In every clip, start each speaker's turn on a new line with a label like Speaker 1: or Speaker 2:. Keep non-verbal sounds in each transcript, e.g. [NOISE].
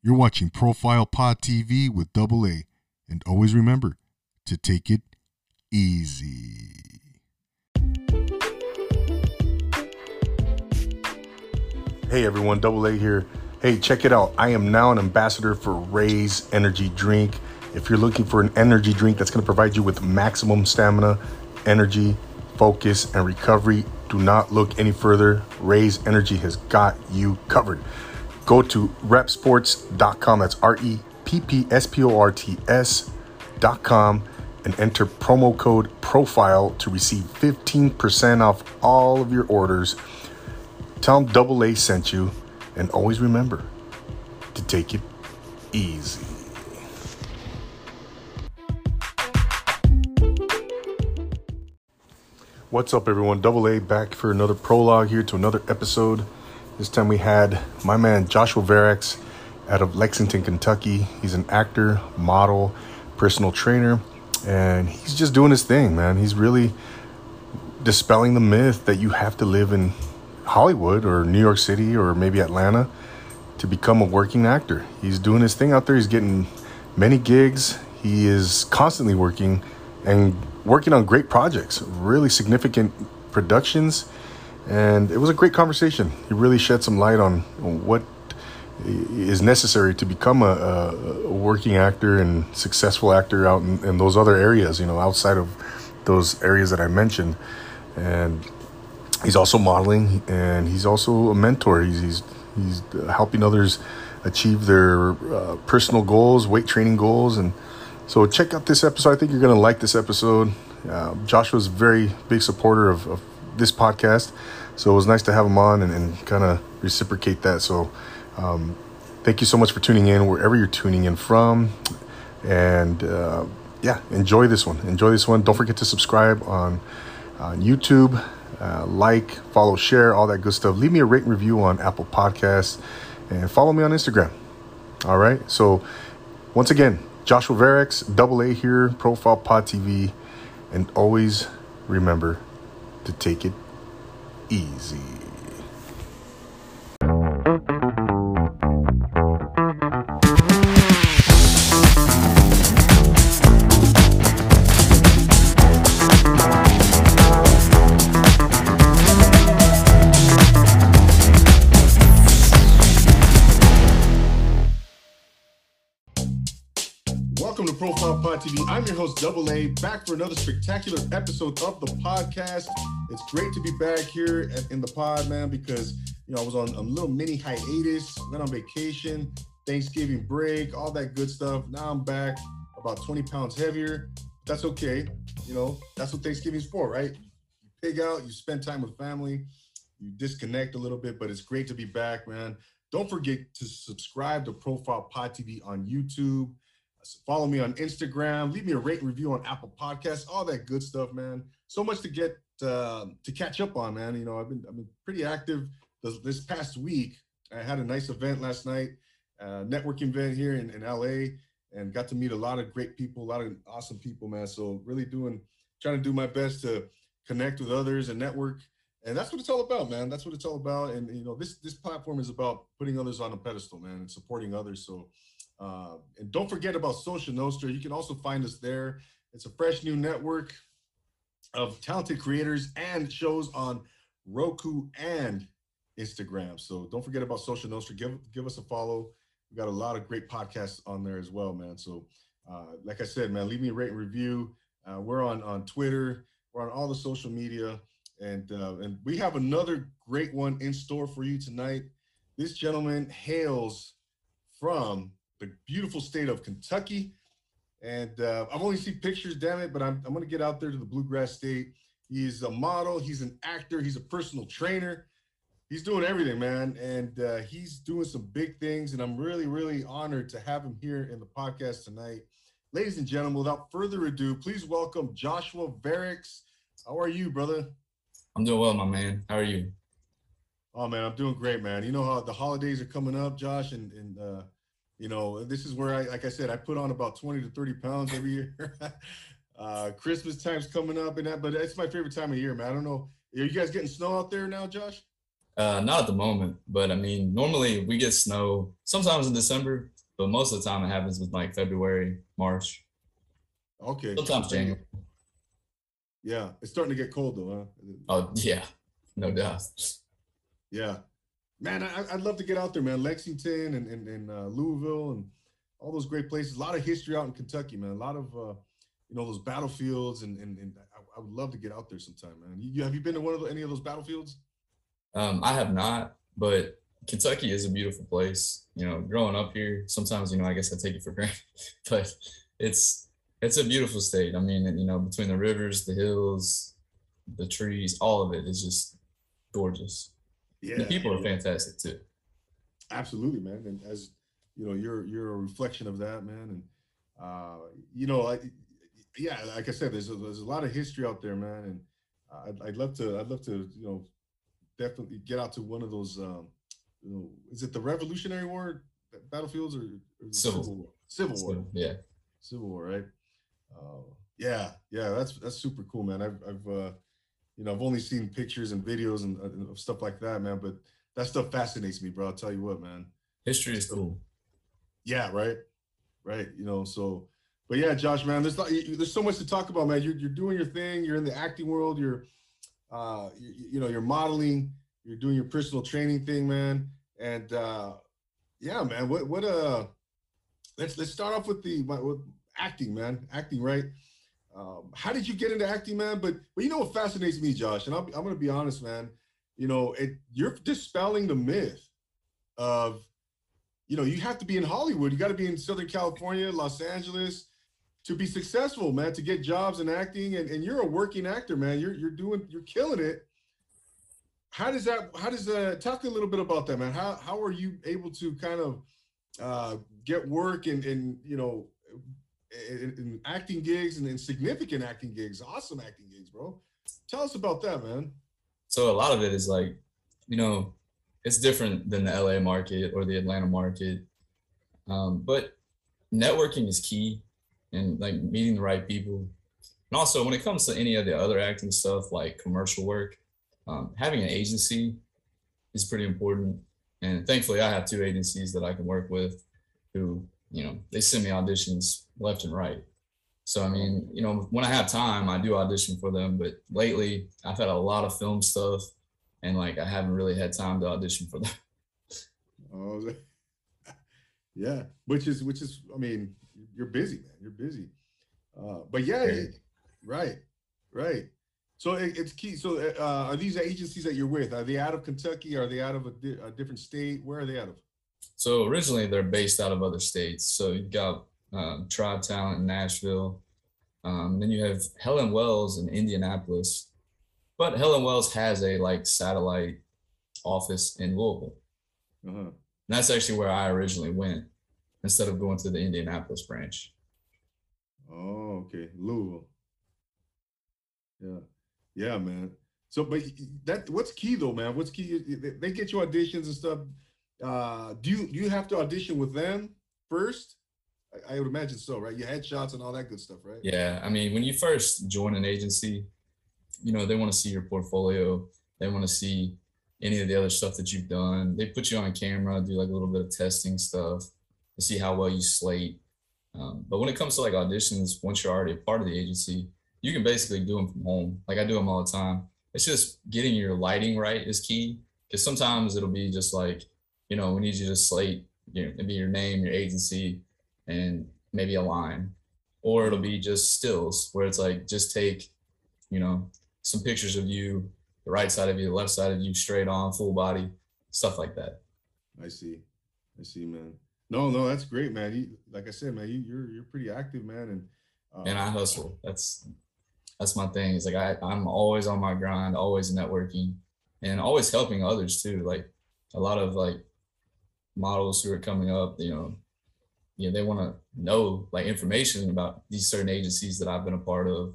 Speaker 1: You're watching Profile Pod TV with Double A, and always remember to take it easy. Hey everyone, Double A here. Hey, check it out. I am now an ambassador for Raze Energy Drink. If you're looking for an energy drink that's going to provide you with maximum stamina, energy, focus, and recovery, do not look any further. Raze Energy has got you covered go to repsports.com. That's R E P P S P O R T S.com and enter promo code profile to receive 15% off all of your orders. Tell them Double A sent you, and always remember to take it easy. What's up, everyone? Double A back for another prologue here to another episode this time we had my man Joshua Varex out of Lexington, Kentucky. He's an actor, model, personal trainer, and he's just doing his thing, man. He's really dispelling the myth that you have to live in Hollywood or New York City or maybe Atlanta to become a working actor. He's doing his thing out there. He's getting many gigs. He is constantly working and working on great projects, really significant productions and it was a great conversation. He really shed some light on what is necessary to become a, a working actor and successful actor out in, in those other areas, you know, outside of those areas that I mentioned. And he's also modeling and he's also a mentor. He's, he's, he's helping others achieve their uh, personal goals, weight training goals. And so check out this episode. I think you're going to like this episode. Uh, Joshua's very big supporter of, of this podcast. So it was nice to have him on and, and kind of reciprocate that. So um, thank you so much for tuning in wherever you're tuning in from. And uh, yeah, enjoy this one. Enjoy this one. Don't forget to subscribe on, on YouTube, uh, like, follow, share, all that good stuff. Leave me a rate and review on Apple Podcasts and follow me on Instagram. All right. So once again, Joshua Varex, double A here, Profile Pod TV. And always remember to take it easy. Double A, back for another spectacular episode of the podcast. It's great to be back here at, in the pod, man, because you know I was on a little mini hiatus, went on vacation, Thanksgiving break, all that good stuff. Now I'm back, about 20 pounds heavier. That's okay. You know, that's what Thanksgiving's for, right? You pig out, you spend time with family, you disconnect a little bit, but it's great to be back, man. Don't forget to subscribe to Profile Pod TV on YouTube follow me on Instagram, leave me a rate review on Apple Podcasts, all that good stuff, man. So much to get uh, to catch up on, man. You know, I've been I've been pretty active this, this past week. I had a nice event last night, uh, networking event here in, in LA, and got to meet a lot of great people, a lot of awesome people, man. So really doing, trying to do my best to connect with others and network, and that's what it's all about, man. That's what it's all about. And you know, this this platform is about putting others on a pedestal, man, and supporting others. So uh, and don't forget about Social Nostra. You can also find us there. It's a fresh new network of talented creators and shows on Roku and Instagram. So don't forget about Social Nostra. Give give us a follow. We got a lot of great podcasts on there as well, man. So uh, like I said, man, leave me a rate and review. Uh, we're on on Twitter. We're on all the social media, and uh, and we have another great one in store for you tonight. This gentleman hails from the beautiful state of Kentucky. And uh, I've only seen pictures, damn it, but I'm, I'm going to get out there to the Bluegrass State. He's a model, he's an actor, he's a personal trainer. He's doing everything, man. And uh, he's doing some big things. And I'm really, really honored to have him here in the podcast tonight. Ladies and gentlemen, without further ado, please welcome Joshua Varix. How are you, brother?
Speaker 2: I'm doing well, my man. How are you?
Speaker 1: Oh man, I'm doing great, man. You know how the holidays are coming up, Josh, and, and uh, you know, this is where I, like I said, I put on about 20 to 30 pounds every year. [LAUGHS] uh, Christmas time's coming up and that, but it's my favorite time of year, man. I don't know. Are you guys getting snow out there now, Josh?
Speaker 2: Uh, not at the moment, but I mean, normally we get snow sometimes in December, but most of the time it happens with like February, March.
Speaker 1: Okay. Sometimes January. Yeah, it's starting to get cold though, huh? Oh
Speaker 2: yeah, no doubt.
Speaker 1: Yeah, man, I, would love to get out there, man. Lexington and and, and uh, Louisville and all those great places. A lot of history out in Kentucky, man. A lot of uh, you know those battlefields, and and, and I, I, would love to get out there sometime, man. You, have you been to one of the, any of those battlefields?
Speaker 2: Um, I have not, but Kentucky is a beautiful place. You know, growing up here, sometimes you know I guess I take it for granted, [LAUGHS] but it's it's a beautiful state. I mean, you know, between the rivers, the hills, the trees, all of it is just gorgeous. Yeah, the people are fantastic too.
Speaker 1: Absolutely, man. And as you know, you're you're a reflection of that, man. And uh, you know, I, yeah, like I said, there's a, there's a lot of history out there, man. And uh, I'd, I'd love to I'd love to you know definitely get out to one of those. Um, you know, is it the Revolutionary War battlefields or, or Civil. Civil War? Civil War,
Speaker 2: yeah,
Speaker 1: Civil War, right? Uh, yeah, yeah, that's that's super cool, man. I've I've uh, you know, I've only seen pictures and videos and, uh, stuff like that, man. But that stuff fascinates me, bro. I'll tell you what, man.
Speaker 2: History is cool.
Speaker 1: Yeah, right, right. You know, so, but yeah, Josh, man, there's not, there's so much to talk about, man. You're you're doing your thing. You're in the acting world. You're, uh, you, you know, you're modeling. You're doing your personal training thing, man. And uh, yeah, man, what what uh, let's let's start off with the with acting, man. Acting, right? Um, how did you get into acting, man? But but you know what fascinates me, Josh, and i am gonna be honest, man. You know, it, you're dispelling the myth of, you know, you have to be in Hollywood. You got to be in Southern California, Los Angeles, to be successful, man. To get jobs in acting, and, and you're a working actor, man. You're you're doing you're killing it. How does that? How does that? Uh, talk a little bit about that, man. How how are you able to kind of uh, get work and and you know in acting gigs and, in significant acting gigs, awesome acting gigs, bro. Tell us about that, man.
Speaker 2: So a lot of it is like, you know, it's different than the LA market or the Atlanta market, um, but networking is key, and like meeting the right people. And also, when it comes to any of the other acting stuff, like commercial work, um, having an agency is pretty important. And thankfully, I have two agencies that I can work with who, you know, they send me auditions left and right. So I mean, you know, when I have time, I do audition for them. But lately, I've had a lot of film stuff, and like I haven't really had time to audition for them. Oh,
Speaker 1: [LAUGHS] yeah. Which is which is I mean, you're busy, man. You're busy. Uh, but yeah, okay. right, right. So it, it's key. So uh, uh, are these agencies that you're with? Are they out of Kentucky? Are they out of a, di- a different state? Where are they out of?
Speaker 2: So originally they're based out of other states. So you've got um, Tribe Talent in Nashville. Um, then you have Helen Wells in Indianapolis, but Helen Wells has a like satellite office in Louisville. Uh-huh. And that's actually where I originally went instead of going to the Indianapolis branch.
Speaker 1: Oh, okay. Louisville. Yeah. Yeah, man. So, but that what's key though, man. What's key? They get you auditions and stuff. Uh, do you do you have to audition with them first, I, would imagine so, right? You had shots and all that good stuff, right?
Speaker 2: Yeah, I mean, when you first join an agency, you know they want to see your portfolio, they want to see any of the other stuff that you've done. They put you on camera, do like a little bit of testing stuff to see how well you slate. Um, but when it comes to like auditions, once you're already a part of the agency, you can basically do them from home. Like I do them all the time. It's just getting your lighting right is key because sometimes it'll be just like, you know, we need you to slate, you know, it'd be your name, your agency, and maybe a line, or it'll be just stills where it's like just take, you know, some pictures of you, the right side of you, the left side of you, straight on, full body, stuff like that.
Speaker 1: I see, I see, man. No, no, that's great, man. You, like I said, man, you, are you're, you're pretty active, man,
Speaker 2: and uh, and I hustle. That's that's my thing. It's like I I'm always on my grind, always networking, and always helping others too. Like a lot of like models who are coming up, you know, you know they want to know like information about these certain agencies that I've been a part of,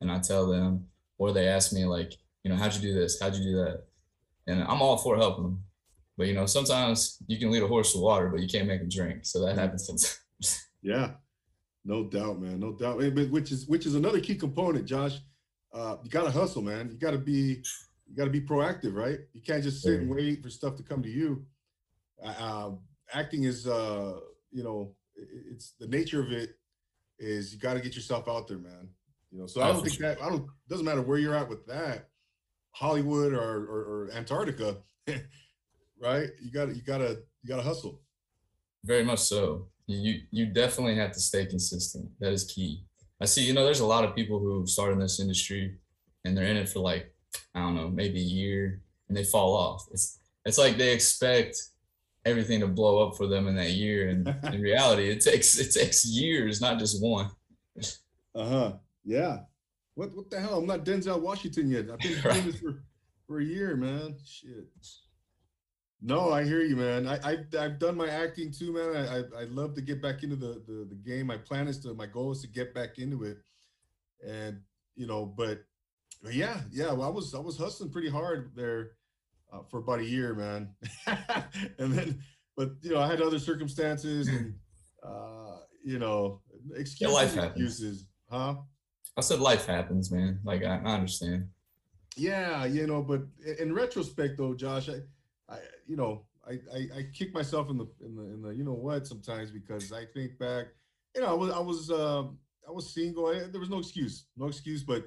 Speaker 2: and I tell them, or they ask me like, you know, how'd you do this? How'd you do that? And I'm all for helping them, but you know, sometimes you can lead a horse to water, but you can't make him drink. So that happens sometimes. [LAUGHS]
Speaker 1: yeah, no doubt, man, no doubt. Which is which is another key component, Josh. Uh, you gotta hustle, man. You gotta be you gotta be proactive, right? You can't just sit and wait for stuff to come to you. Uh, uh acting is uh, you know it's the nature of it is you got to get yourself out there, man. You know, so I don't think sure. that I don't doesn't matter where you're at with that, Hollywood or or, or Antarctica, [LAUGHS] right? You got to you got to you got to hustle.
Speaker 2: Very much so. You you definitely have to stay consistent. That is key. I see. You know, there's a lot of people who start in this industry, and they're in it for like I don't know, maybe a year, and they fall off. It's it's like they expect everything to blow up for them in that year. And in [LAUGHS] reality, it takes it takes years, not just one.
Speaker 1: Uh huh. Yeah. What what the hell? I'm not Denzel Washington yet. I've been [LAUGHS] doing this for, for a year, man. Shit. No, I hear you, man. I, I have done my acting too, man. I, I I love to get back into the, the the game. My plan is to my goal is to get back into it, and you know, but, but yeah, yeah. Well, I was I was hustling pretty hard there uh, for about a year, man. [LAUGHS] and then, but you know, I had other circumstances and, [LAUGHS] uh, you know,
Speaker 2: excuses, yeah, life excuses, huh? I said life happens, man. Like I, I, understand.
Speaker 1: Yeah, you know, but in retrospect, though, Josh, I, I you know, I, I, I kick myself in the in the in the you know what sometimes because I think back, you know, I was I was uh, I was single. I, there was no excuse, no excuse, but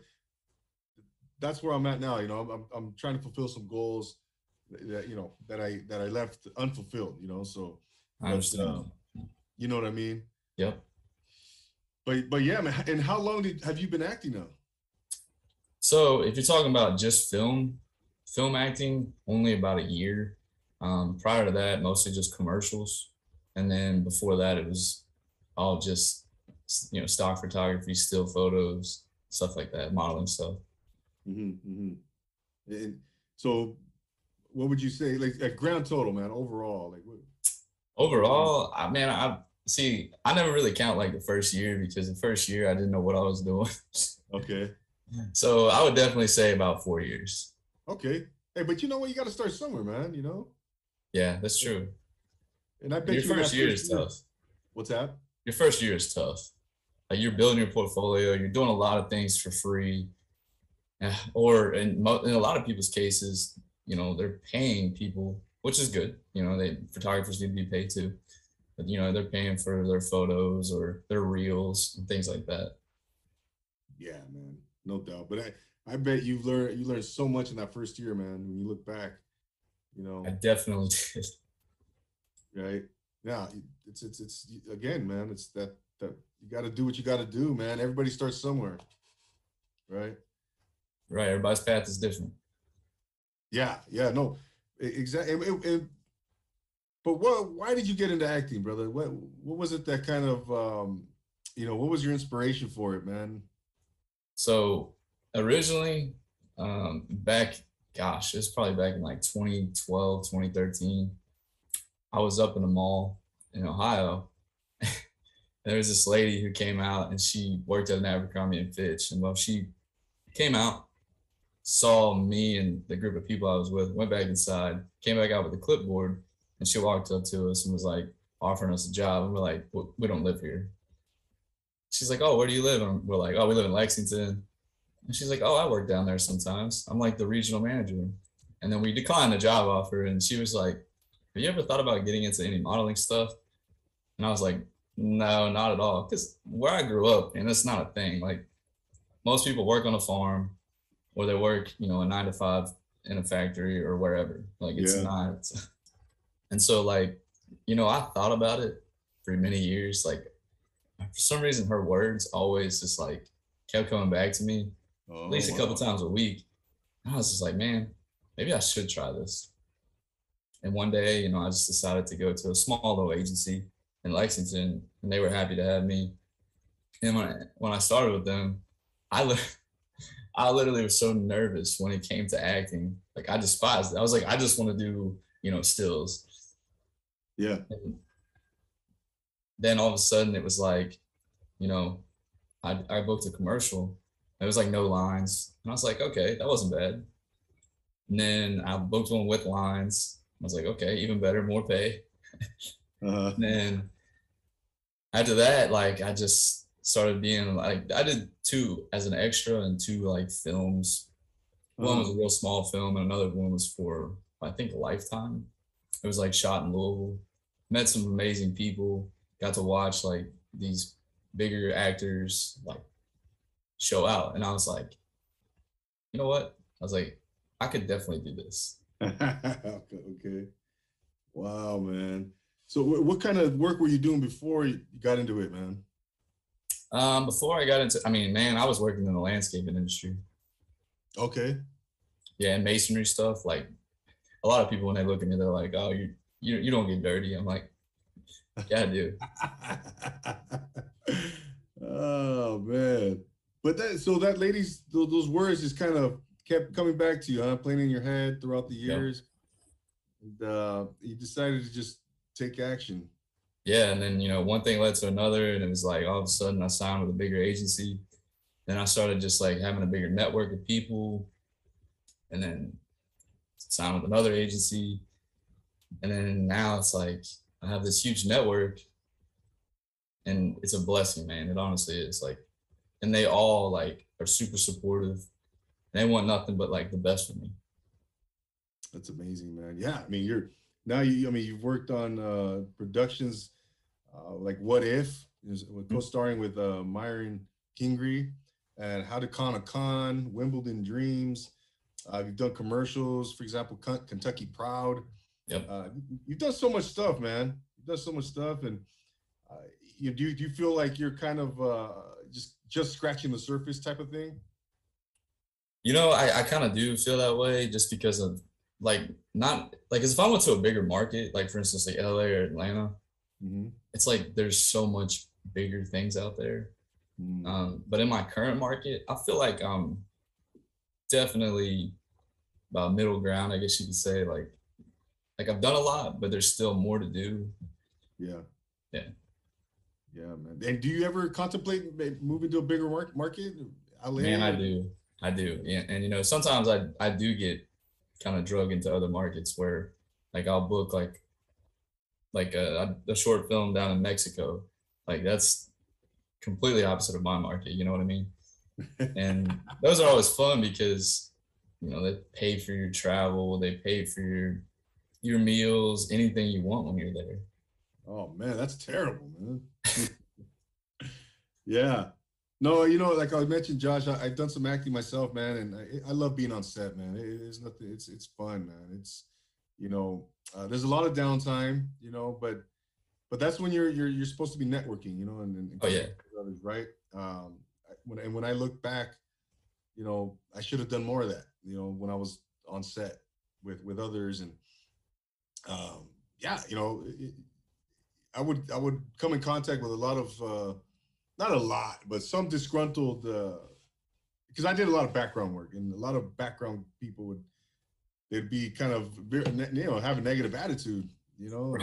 Speaker 1: that's where I'm at now. You know, I'm I'm, I'm trying to fulfill some goals that you know that I that I left unfulfilled. You know, so
Speaker 2: I understand.
Speaker 1: Um, you know what I mean?
Speaker 2: Yep.
Speaker 1: But but yeah, man. And how long did have you been acting now?
Speaker 2: So if you're talking about just film, film acting, only about a year. Um, prior to that, mostly just commercials, and then before that, it was all just you know stock photography, still photos, stuff like that, modeling stuff.
Speaker 1: Mm-hmm, mm-hmm. And so what would you say, like at grand total, man, overall, like what?
Speaker 2: Overall, I man, I see. I never really count like the first year because the first year I didn't know what I was
Speaker 1: doing. okay. [LAUGHS]
Speaker 2: So I would definitely say about four years.
Speaker 1: Okay. Hey, but you know what? You got to start somewhere, man. You know.
Speaker 2: Yeah, that's true. And I bet your you first year first is year. tough.
Speaker 1: What's that?
Speaker 2: Your first year is tough. Like you're building your portfolio. You're doing a lot of things for free, [SIGHS] or in, in a lot of people's cases, you know they're paying people which is good you know they photographers need to be paid too but you know they're paying for their photos or their reels and things like that
Speaker 1: yeah man no doubt but i i bet you've learned you learned so much in that first year man when you look back you know
Speaker 2: i definitely did
Speaker 1: [LAUGHS] right yeah it's it's it's again man it's that that you got to do what you got to do man everybody starts somewhere right
Speaker 2: right everybody's path is different
Speaker 1: yeah, yeah, no, exactly. But what? Why did you get into acting, brother? What What was it that kind of, um, you know, what was your inspiration for it, man?
Speaker 2: So originally, um, back, gosh, it's probably back in like 2012, 2013. I was up in a mall in Ohio. [LAUGHS] there was this lady who came out and she worked at an Abercrombie and Fitch, and well, she came out saw me and the group of people I was with, went back inside, came back out with a clipboard, and she walked up to us and was like offering us a job. And we're like, we don't live here. She's like, oh, where do you live? And we're like, oh, we live in Lexington. And she's like, oh, I work down there sometimes. I'm like the regional manager. And then we declined the job offer. And she was like, have you ever thought about getting into any modeling stuff? And I was like, no, not at all. Because where I grew up, and it's not a thing. Like most people work on a farm, or they work, you know, a nine to five in a factory or wherever. Like it's yeah. not. It's, [LAUGHS] and so like, you know, I thought about it for many years. Like for some reason, her words always just like kept coming back to me, oh, at least oh, wow. a couple times a week. And I was just like, man, maybe I should try this. And one day, you know, I just decided to go to a small little agency in Lexington, and they were happy to have me. And when I, when I started with them, I looked I literally was so nervous when it came to acting. Like I despised it. I was like, I just want to do, you know, stills.
Speaker 1: Yeah. And
Speaker 2: then all of a sudden it was like, you know, I, I booked a commercial. It was like no lines. And I was like, okay, that wasn't bad. And then I booked one with lines. I was like, okay, even better, more pay. Uh-huh. and then after that, like I just started being like I did two as an extra and two like films. One was a oh. real small film and another one was for I think Lifetime. It was like shot in Louisville. Met some amazing people. Got to watch like these bigger actors like show out, and I was like, you know what? I was like, I could definitely do this. [LAUGHS]
Speaker 1: okay. Wow, man. So, what kind of work were you doing before you got into it, man?
Speaker 2: Um, before I got into, I mean, man, I was working in the landscaping industry.
Speaker 1: Okay.
Speaker 2: Yeah, and masonry stuff. Like a lot of people when they look at me, they're like, "Oh, you you you don't get dirty." I'm like, "Yeah, I do."
Speaker 1: [LAUGHS] oh man, but that so that lady's those words just kind of kept coming back to you, huh? Playing in your head throughout the years. Yep. And, uh, you decided to just take action
Speaker 2: yeah, and then you know one thing led to another, and it was like all of a sudden I signed with a bigger agency. Then I started just like having a bigger network of people, and then signed with another agency, and then now it's like I have this huge network, and it's a blessing, man. It honestly is like, and they all like are super supportive. They want nothing but like the best for me.
Speaker 1: That's amazing, man. Yeah, I mean you're now you, I mean, you've worked on uh, productions uh, like What If, mm-hmm. co-starring with uh, Myron Kingree, and How to Con a Con, Wimbledon Dreams. Uh, you've done commercials, for example, Kentucky Proud. Yep. Uh, you've done so much stuff, man. You've done so much stuff, and uh, you do. do you feel like you're kind of just just scratching the surface type of thing?
Speaker 2: You know, I, I kind of do feel that way just because of like not like if I went to a bigger market, like for instance, like LA or Atlanta, mm-hmm. it's like there's so much bigger things out there. Mm-hmm. Um, but in my current market, I feel like I'm um, definitely about middle ground, I guess you could say. Like, like I've done a lot, but there's still more to do.
Speaker 1: Yeah.
Speaker 2: Yeah.
Speaker 1: Yeah, man. And do you ever contemplate moving to a bigger market?
Speaker 2: Atlanta? Man, I do. I do. Yeah. And you know, sometimes I I do get kind of drug into other markets where like I'll book like like uh, a, a short film down in Mexico. Like that's completely opposite of my market. You know what I mean? [LAUGHS] and those are always fun because you know they pay for your travel, they pay for your your meals, anything you want when you're there.
Speaker 1: Oh man, that's terrible, man. [LAUGHS] yeah, no, you know, like I mentioned, Josh, I, have done some acting myself, man, and I, I love being on set, man. It is nothing. It's it's fun, man. It's you know, uh, there's a lot of downtime, you know, but but that's when you're you're you're supposed to be networking, you know, and, and, and oh yeah, others, right. Um, when and when I look back, you know, I should have done more of that, you know, when I was on set with with others, and um, yeah, you know, it, I would I would come in contact with a lot of uh, not a lot, but some disgruntled because uh, I did a lot of background work and a lot of background people would they'd be kind of you know have a negative attitude, you know,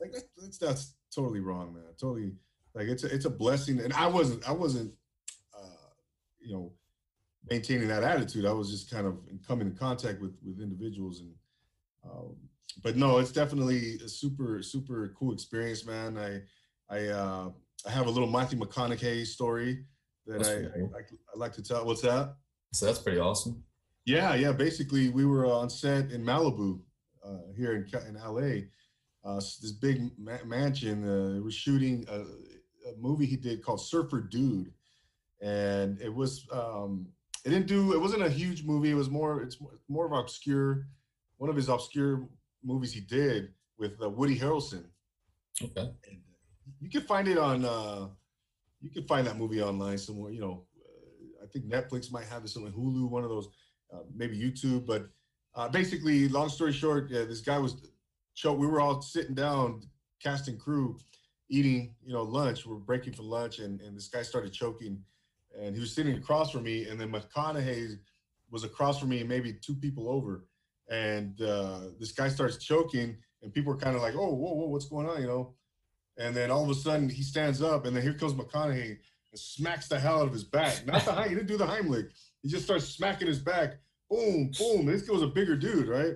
Speaker 1: like that's that's totally wrong, man. Totally like it's a, it's a blessing, and I wasn't I wasn't uh, you know maintaining that attitude. I was just kind of coming in contact with with individuals and. Um, but no, it's definitely a super super cool experience, man. I I uh, I have a little Matthew McConaughey story that I, cool. I, I, like to tell. What's that?
Speaker 2: So that's pretty awesome.
Speaker 1: Yeah, yeah. Basically, we were on set in Malibu uh, here in, in LA. Uh, this big ma- mansion. Uh, we're shooting a, a, movie he did called Surfer Dude, and it was um, it didn't do. It wasn't a huge movie. It was more. It's more of obscure. One of his obscure movies he did with uh, Woody Harrelson.
Speaker 2: Okay. And
Speaker 1: you can find it on. Uh, you can find that movie online somewhere. You know, uh, I think Netflix might have it somewhere. Hulu, one of those, uh, maybe YouTube. But uh, basically, long story short, yeah uh, this guy was. We were all sitting down, cast and crew, eating. You know, lunch. We're breaking for lunch, and and this guy started choking, and he was sitting across from me, and then McConaughey was across from me, maybe two people over, and uh, this guy starts choking, and people are kind of like, "Oh, whoa, whoa, what's going on?" You know, and then all of a sudden he stands up, and then here comes McConaughey and smacks the hell out of his back. Not the Heim, he didn't do the Heimlich. He just starts smacking his back. Boom, boom. This guy was a bigger dude, right?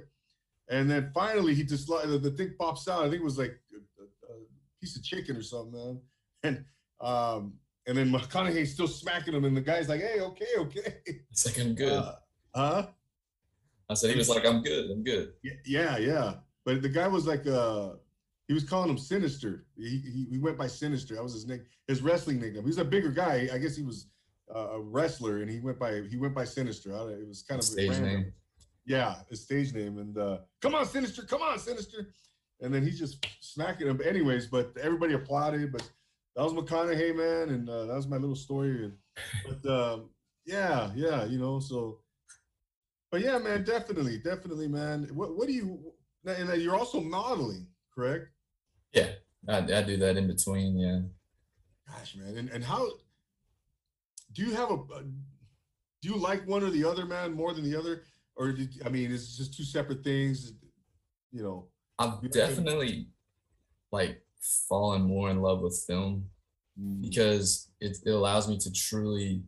Speaker 1: And then finally he just the, the thing pops out. I think it was like a, a piece of chicken or something, man. And um, and then McConaughey's still smacking him, and the guy's like, "Hey, okay, okay."
Speaker 2: It's like I'm good. Uh,
Speaker 1: huh? I
Speaker 2: said he was like, "I'm good, I'm good." Yeah,
Speaker 1: yeah, yeah. But the guy was like, uh, he was calling him Sinister. He, he, he went by Sinister. That was his nick, his wrestling nickname. He was a bigger guy. I guess he was uh, a wrestler, and he went by he went by Sinister. I, it was kind of stage random. name. Yeah, his stage name. And uh, come on, Sinister. Come on, Sinister. And then he's just smacking him. Anyways, but everybody applauded. But that was McConaughey, man, and uh, that was my little story. But um, yeah, yeah, you know. So, but yeah, man, definitely, definitely, man. What what do you? And uh, you're also modeling, correct?
Speaker 2: Yeah, I, I do that in between. Yeah.
Speaker 1: Gosh, man, and and how do you have a, a do you like one or the other, man, more than the other, or did, I mean, it's just two separate things, you know?
Speaker 2: I've definitely like fallen more in love with film mm. because it, it allows me to truly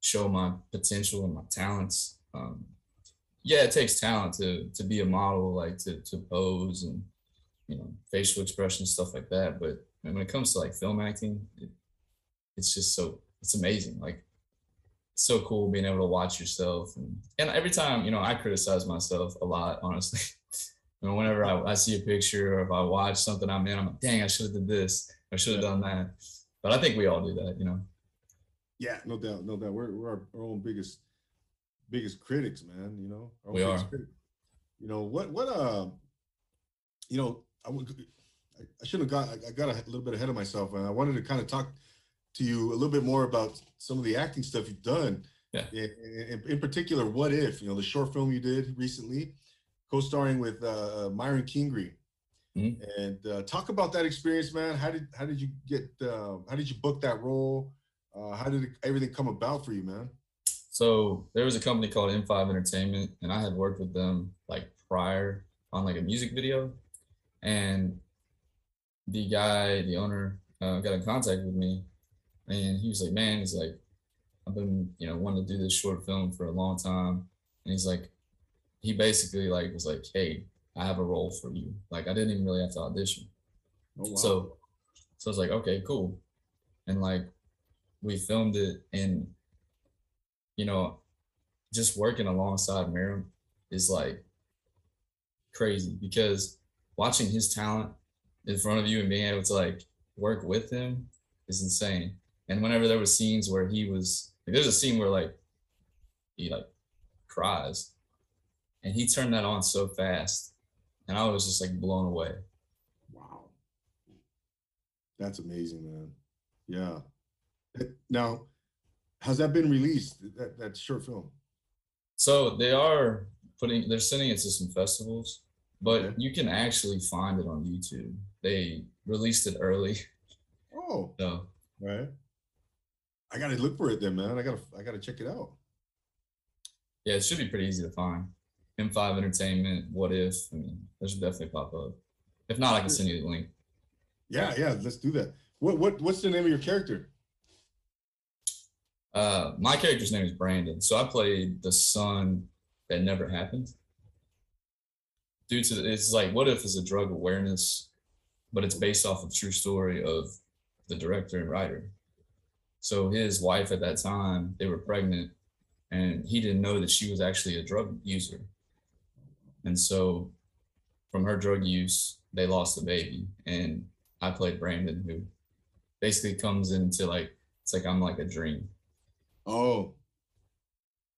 Speaker 2: show my potential and my talents. Um, yeah, it takes talent to to be a model, like to to pose and you know facial expression stuff like that but when it comes to like film acting it, it's just so it's amazing like so cool being able to watch yourself and, and every time you know i criticize myself a lot [LAUGHS] honestly you know, whenever I, I, see a picture or if i watch something i'm in i'm like dang i should have did this i should have done that but i think we all do that you know
Speaker 1: yeah no doubt no doubt we're, we're our, our own biggest biggest critics man you know our
Speaker 2: we are critics.
Speaker 1: you know what what uh you know I would, I, I should have got, I got a little bit ahead of myself, and I wanted to kind of talk to you a little bit more about some of the acting stuff you've done. Yeah. In, in particular, what if you know the short film you did recently, co-starring with uh, uh Myron Kingry, mm-hmm. and uh, talk about that experience, man. How did how did you get uh, how did you book that role? Uh, how did everything come about for you, man?
Speaker 2: So there was a company called M5 Entertainment, and I had worked with them like prior on like a music video and the guy, the owner, uh, got in contact with me, and he was like, "Man, he's like, I've been you know wanting to do this short film for a long time," and he's like, he basically like was like, "Hey, I have a role for you." Like I didn't even really have to audition. Oh, wow. So, so I was like, "Okay, cool," and like we filmed it, and you know, just working alongside Myron is like crazy because watching his talent in front of you and being able to like work with him is insane. And whenever there was scenes where he was, like, there's a scene where like he like cries, and he turned that on so fast, and I was just like blown away.
Speaker 1: Wow, that's amazing, man. Yeah. Now, has that been released? That that short film.
Speaker 2: So they are putting, they're sending it to some festivals but okay. you can actually find it on YouTube. They released it early.
Speaker 1: Oh, so. right. I gotta look for it then, man. I gotta I gotta check it out.
Speaker 2: Yeah, it should be pretty easy to find. M5 Entertainment, What If? I mean, that should definitely pop up. If not, I can send you the link.
Speaker 1: Yeah, yeah, let's do that. What what what's the name of your character?
Speaker 2: Uh, my character's name is Brandon. So I played the son that never happened due to it's like what if it's a drug awareness, but it's based off of true story of the director and writer. So his wife at that time, they were pregnant, and he didn't know that she was actually a drug user. And so from her drug use, they lost the baby. And I played Brandon, who basically comes into like it's like I'm like a dream.
Speaker 1: Oh,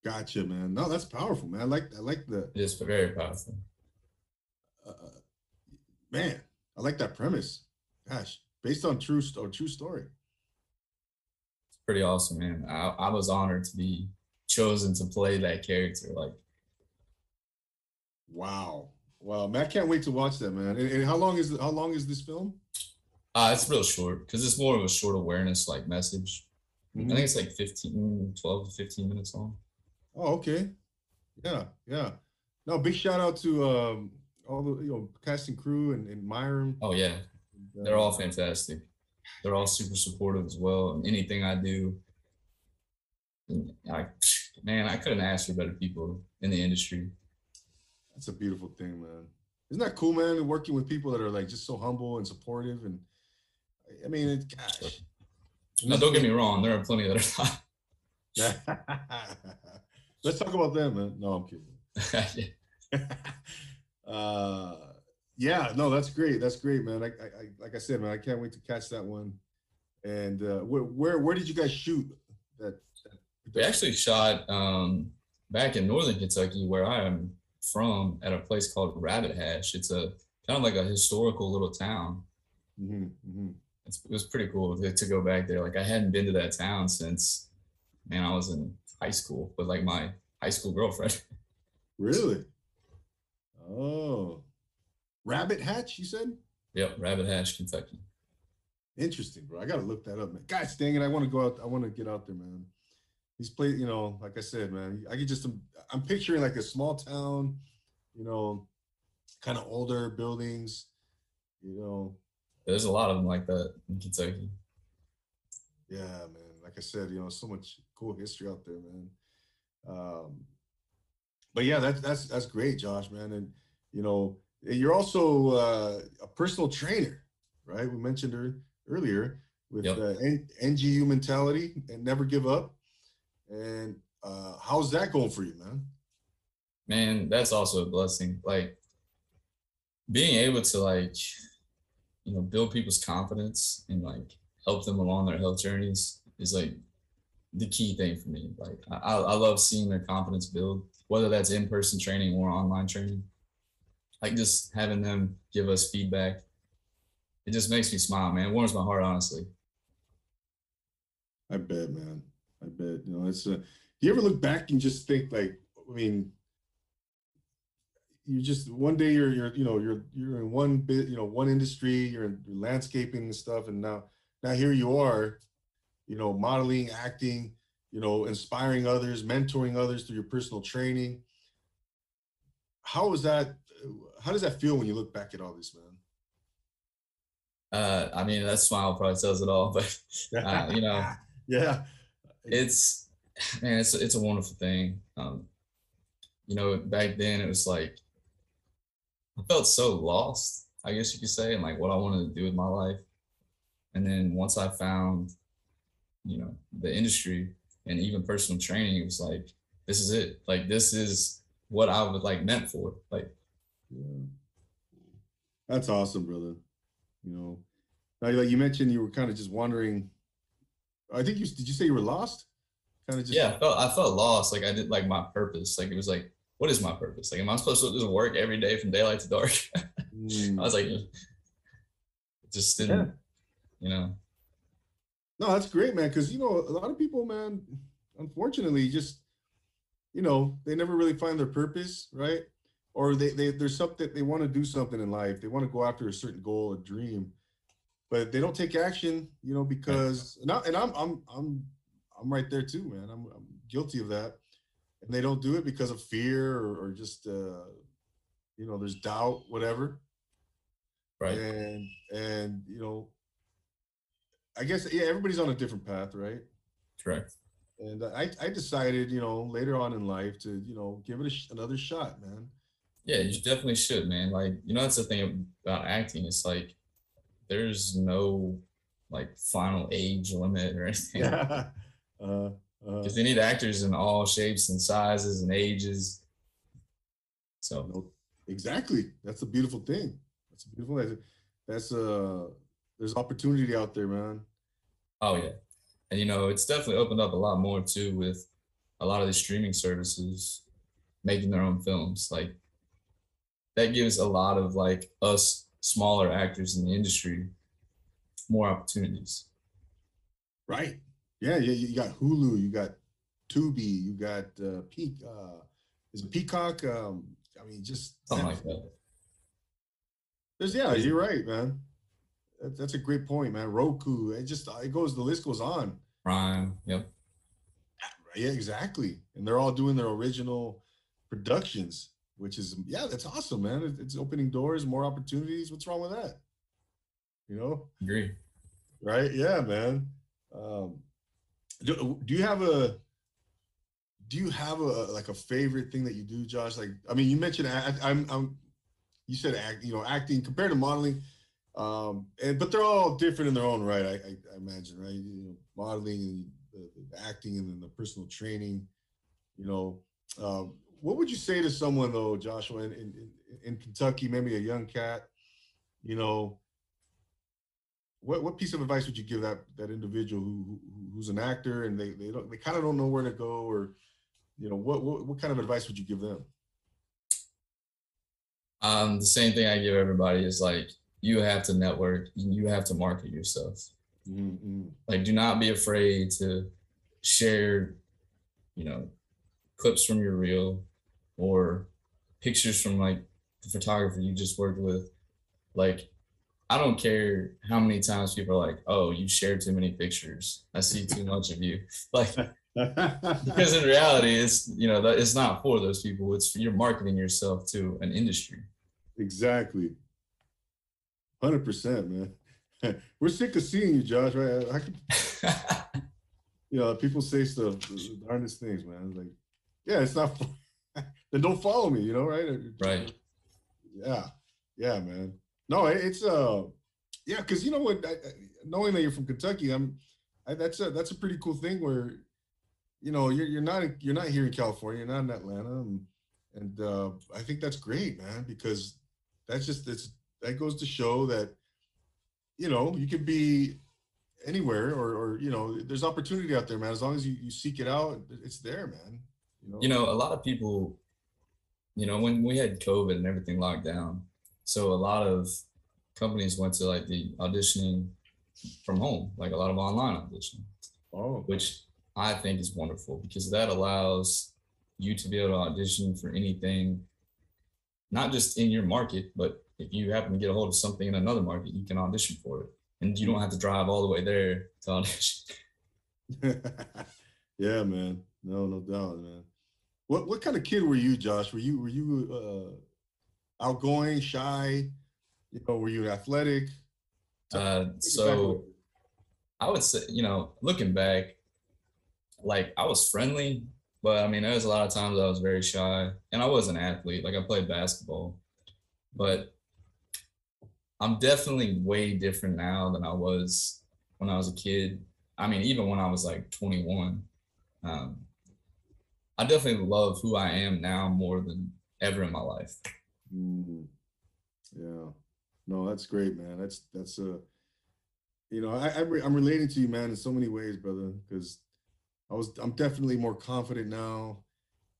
Speaker 1: gotcha, man. No, that's powerful, man. I like I like the.
Speaker 2: It's very powerful
Speaker 1: man, I like that premise. Gosh, based on true or true story.
Speaker 2: It's pretty awesome, man. I, I was honored to be chosen to play that character. Like,
Speaker 1: wow, wow, man, can't wait to watch that, man. And, and how long is how long is this film?
Speaker 2: Uh, it's real short because it's more of a short awareness like message. Mm-hmm. I think it's like 15, 12 to 15 minutes long.
Speaker 1: Oh, okay. Yeah, yeah. No, big shout out to um, all the you know cast and crew and, and Myron.
Speaker 2: Oh yeah, they're all uh, fantastic. They're all super supportive as well. And anything I do, I man, I couldn't ask for better people in the industry.
Speaker 1: That's a beautiful thing, man. Isn't that cool, man? Working with people that are like just so humble and supportive, and I mean, it, gosh.
Speaker 2: No, don't get me wrong. There are plenty that are not.
Speaker 1: Let's talk about them, man. No, I'm kidding. [LAUGHS] [LAUGHS] uh, yeah, no, that's great. That's great, man. I, I, like I said, man, I can't wait to catch that one. And uh, where, where, where did you guys shoot? That, that
Speaker 2: we actually shot um, back in northern Kentucky, where I am from, at a place called Rabbit Hash. It's a kind of like a historical little town. Mm-hmm, mm-hmm. It's, it was pretty cool to, to go back there. Like I hadn't been to that town since, man, I was in high school with like my high school girlfriend.
Speaker 1: Really? Oh, Rabbit Hash, you said?
Speaker 2: Yep, Rabbit Hash, confection.
Speaker 1: Interesting, bro. I gotta look that up, man. Guys, dang it, I want to go out. I want to get out there, man. These play, you know, like I said, man. I could just, I'm picturing like a small town, you know, kind of older buildings, you know.
Speaker 2: There's a lot of them like that in Kentucky.
Speaker 1: Yeah, man. Like I said, you know, so much cool history out there, man. Um, but yeah, that's that's that's great, Josh, man. And you know, you're also uh, a personal trainer, right? We mentioned her earlier with yep. uh, N- NGU mentality and never give up. And uh, how's that going for you, man?
Speaker 2: Man, that's also a blessing. Like being able to like, you know, build people's confidence and like help them along their health journeys is like the key thing for me. Like I, I love seeing their confidence build, whether that's in person training or online training. Like just having them give us feedback, it just makes me smile, man. It warms my heart, honestly.
Speaker 1: I bet, man. I bet. You know, it's a. Do you ever look back and just think like, I mean, you just one day you're you're you know you're you're in one bit you know one industry you're in you're landscaping and stuff and now now here you are you know, modeling, acting, you know, inspiring others, mentoring others through your personal training. How is that? How does that feel when you look back at all this,
Speaker 2: man? Uh, I mean, that smile probably tells it all, [LAUGHS] but uh, you know, [LAUGHS] yeah, it's man, it's it's a wonderful thing. Um, you know, back then it was like I felt so lost, I guess you could say, and like what I wanted to do with my life. And then once I found you know the industry and even personal training it was like this is it like this is what i was like meant for like yeah
Speaker 1: that's awesome brother you know like, you mentioned you were kind of just wondering i think you did you say you were lost
Speaker 2: kind of just yeah I felt, I felt lost like i did like my purpose like it was like what is my purpose like am i supposed to just work every day from daylight to dark [LAUGHS] mm. i was like just didn't yeah. you know
Speaker 1: no, that's great, man. Because you know, a lot of people, man, unfortunately, just you know, they never really find their purpose, right? Or they they there's something they want to do something in life. They want to go after a certain goal, a dream, but they don't take action, you know, because and, I, and I'm I'm I'm I'm right there too, man. I'm, I'm guilty of that, and they don't do it because of fear or, or just uh, you know, there's doubt, whatever. Right. And and you know, I guess yeah, everybody's on a different path, right?
Speaker 2: Correct.
Speaker 1: And I, I decided, you know, later on in life to, you know, give it a sh- another shot, man.
Speaker 2: Yeah, you definitely should, man. Like, you know, that's the thing about acting. It's like there's no like final age limit or anything. Yeah. [LAUGHS] Uh, uh, because uh, they need actors in all shapes and sizes and ages. So no,
Speaker 1: exactly, that's a beautiful thing. That's a beautiful. that's a uh, there's opportunity out there, man.
Speaker 2: Oh yeah, and you know it's definitely opened up a lot more too with a lot of the streaming services making their own films. Like that gives a lot of like us smaller actors in the industry more opportunities.
Speaker 1: Right. Yeah. Yeah. You got Hulu. You got Tubi. You got uh, Peak. Uh, is it Peacock? Um, I mean, just
Speaker 2: something like that.
Speaker 1: There's yeah. You're right, man that's a great point, man. Roku, it just it goes the list goes on.
Speaker 2: Prime, yep.
Speaker 1: Yeah, exactly. And they're all doing their original productions, which is yeah, that's awesome, man. It's opening doors, more opportunities. What's wrong with that? You know.
Speaker 2: Agree.
Speaker 1: Right? Yeah, man. Um, do, do you have a do you have a like a favorite thing that you do, Josh? Like, I mean, you mentioned I, I'm, I'm you said act, you know acting compared to modeling um, and but they're all different in their own right. I, I, I imagine, right? You know, modeling and the, the acting and then the personal training. You know, um, what would you say to someone though, Joshua, in, in, in Kentucky, maybe a young cat? You know, what what piece of advice would you give that that individual who, who who's an actor and they they don't they kind of don't know where to go or you know what, what what kind of advice would you give them?
Speaker 2: Um, the same thing I give everybody is like you have to network you have to market yourself mm-hmm. like do not be afraid to share you know clips from your reel or pictures from like the photographer you just worked with like i don't care how many times people are like oh you shared too many pictures i see too much of you [LAUGHS] like because in reality it's you know that it's not for those people it's you're marketing yourself to an industry
Speaker 1: exactly Hundred percent, man. [LAUGHS] We're sick of seeing you, Josh. Right? I, [LAUGHS] you know, people say stuff, the darnest things, man. It's like, yeah, it's not. [LAUGHS] then don't follow me, you know, right? Uh, right. Yeah, yeah, man. No, it, it's uh, yeah, because you know what? I, knowing that you're from Kentucky, I'm. I, that's a that's a pretty cool thing where, you know, you're you're not you're not here in California, you're not in Atlanta, and, and uh, I think that's great, man, because that's just it's that goes to show that you know you could be anywhere or, or you know there's opportunity out there man as long as you, you seek it out it's there man
Speaker 2: you know? you know a lot of people you know when we had covid and everything locked down so a lot of companies went to like the auditioning from home like a lot of online auditioning oh. which i think is wonderful because that allows you to be able to audition for anything not just in your market but if you happen to get a hold of something in another market, you can audition for it, and you hmm. don't have to drive all the way there to audition. [LAUGHS]
Speaker 1: [LAUGHS] yeah, man. No, no doubt, man. What what kind of kid were you, Josh? Were you were you uh, outgoing, shy? You know, were you athletic?
Speaker 2: Uh, so, I would say, you know, looking back, like I was friendly, but I mean, there was a lot of times I was very shy, and I was an athlete. Like I played basketball, but I'm definitely way different now than I was when I was a kid. I mean, even when I was like 21, um, I definitely love who I am now more than ever in my life. Mm-hmm.
Speaker 1: Yeah, no, that's great, man. That's that's a, you know, I, I re- I'm relating to you, man, in so many ways, brother. Because I was, I'm definitely more confident now.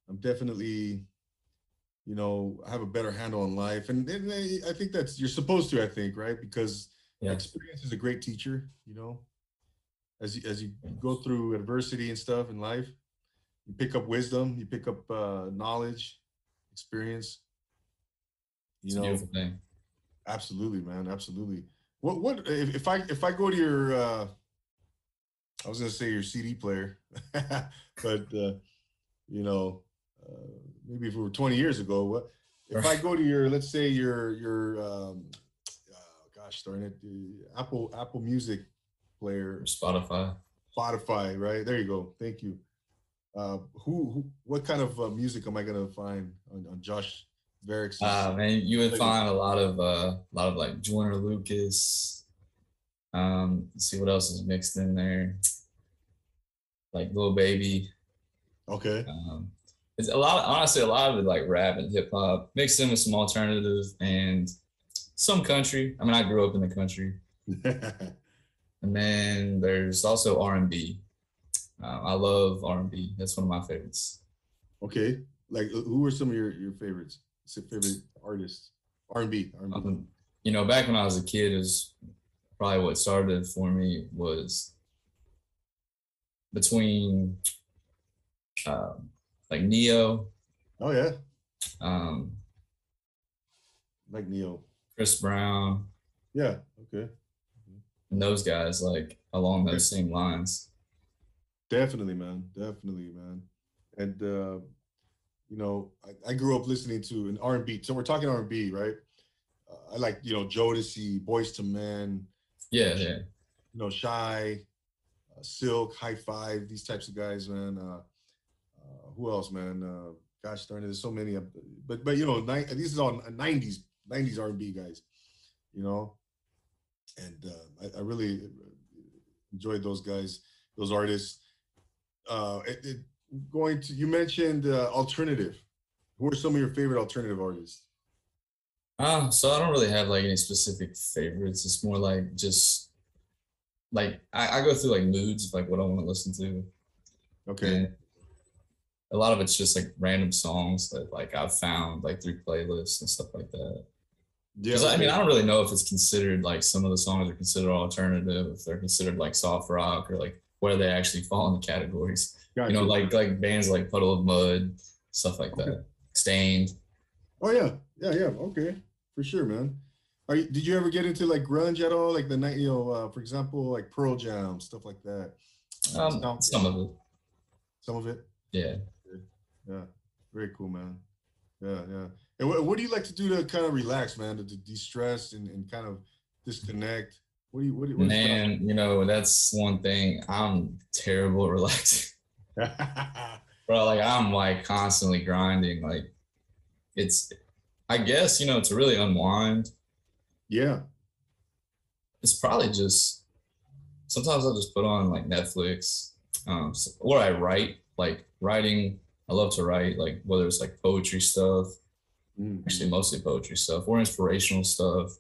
Speaker 1: I'm definitely you know have a better handle on life and, and i think that's you're supposed to i think right because yeah. experience is a great teacher you know as you, as you go through adversity and stuff in life you pick up wisdom you pick up uh, knowledge experience you it's know absolutely man absolutely what what if, if i if i go to your uh i was gonna say your cd player [LAUGHS] but uh you know uh, maybe if it were 20 years ago, if I go to your, let's say your your um, oh gosh darn it, Apple Apple Music player,
Speaker 2: Spotify,
Speaker 1: Spotify, right? There you go. Thank you. Uh, who, who, what kind of uh, music am I gonna find on, on Josh Varick's?
Speaker 2: Ah, uh, man, you would find a lot of uh, a lot of like Joyner Lucas. Um, see what else is mixed in there, like Lil Baby. Okay. Um, it's a lot honestly a lot of it like rap and hip hop mixed in with some alternative and some country. I mean, I grew up in the country. [LAUGHS] and then there's also R&B. Um, I love R&B. That's one of my favorites.
Speaker 1: Okay, like who are some of your your favorites? Some favorite artists? R&B. R&B.
Speaker 2: Um, you know, back when I was a kid, is probably what started for me was between um, like Ne-Yo.
Speaker 1: Oh yeah. Um, like Ne-Yo.
Speaker 2: Chris Brown.
Speaker 1: Yeah. Okay. Mm-hmm.
Speaker 2: And those guys, like along those same lines.
Speaker 1: Definitely, man. Definitely, man. And uh, you know, I, I grew up listening to an R and B. So we're talking R and B, right? Uh, I like you know Jodeci, Boyz II Men. Yeah, yeah. You know, Shai, uh, Silk, Hi-Five, these types of guys, man. Uh, who else, man? Uh, gosh darn it, there's so many. But but you know, ni- these is all '90s '90s R&B guys, you know. And uh, I, I, really enjoyed those guys, those artists. Uh, it, it, going to you mentioned uh, alternative. Who are some of your favorite alternative artists?
Speaker 2: Uh, so I don't really have like any specific favorites. It's more like just like I, I go through like moods of like what I want to listen to. Okay. And a lot of it's just like random songs that like I've found like through playlists and stuff like that. Yeah, I mean, I don't really know if it's considered like some of the songs are considered alternative, if they're considered like soft rock or like where they actually fall in the categories. Gotcha. You know, like like bands like Puddle of Mudd, stuff like okay. that, Staind.
Speaker 1: Oh yeah, yeah, yeah. Okay, for sure, man. Are you, did you ever get into like grunge at all? Like the night, you know, uh, for example, like Pearl Jam, stuff like that. Um, some, some of it. Some of it. Yeah yeah. Very cool, man. Yeah, yeah. And what, what do you like to do to kind of relax, man, to, to de-stress and, and kind of disconnect? What do
Speaker 2: you,
Speaker 1: what
Speaker 2: do you, man, you know, that's one thing. I'm terrible at relaxing. [LAUGHS] Bro, like I'm like constantly grinding. Like it's, I guess, you know, to really unwind. Yeah. It's probably just, sometimes I'll just put on like Netflix um, or I write, like writing I love to write, like whether it's like poetry stuff, mm actually mostly poetry stuff or inspirational stuff.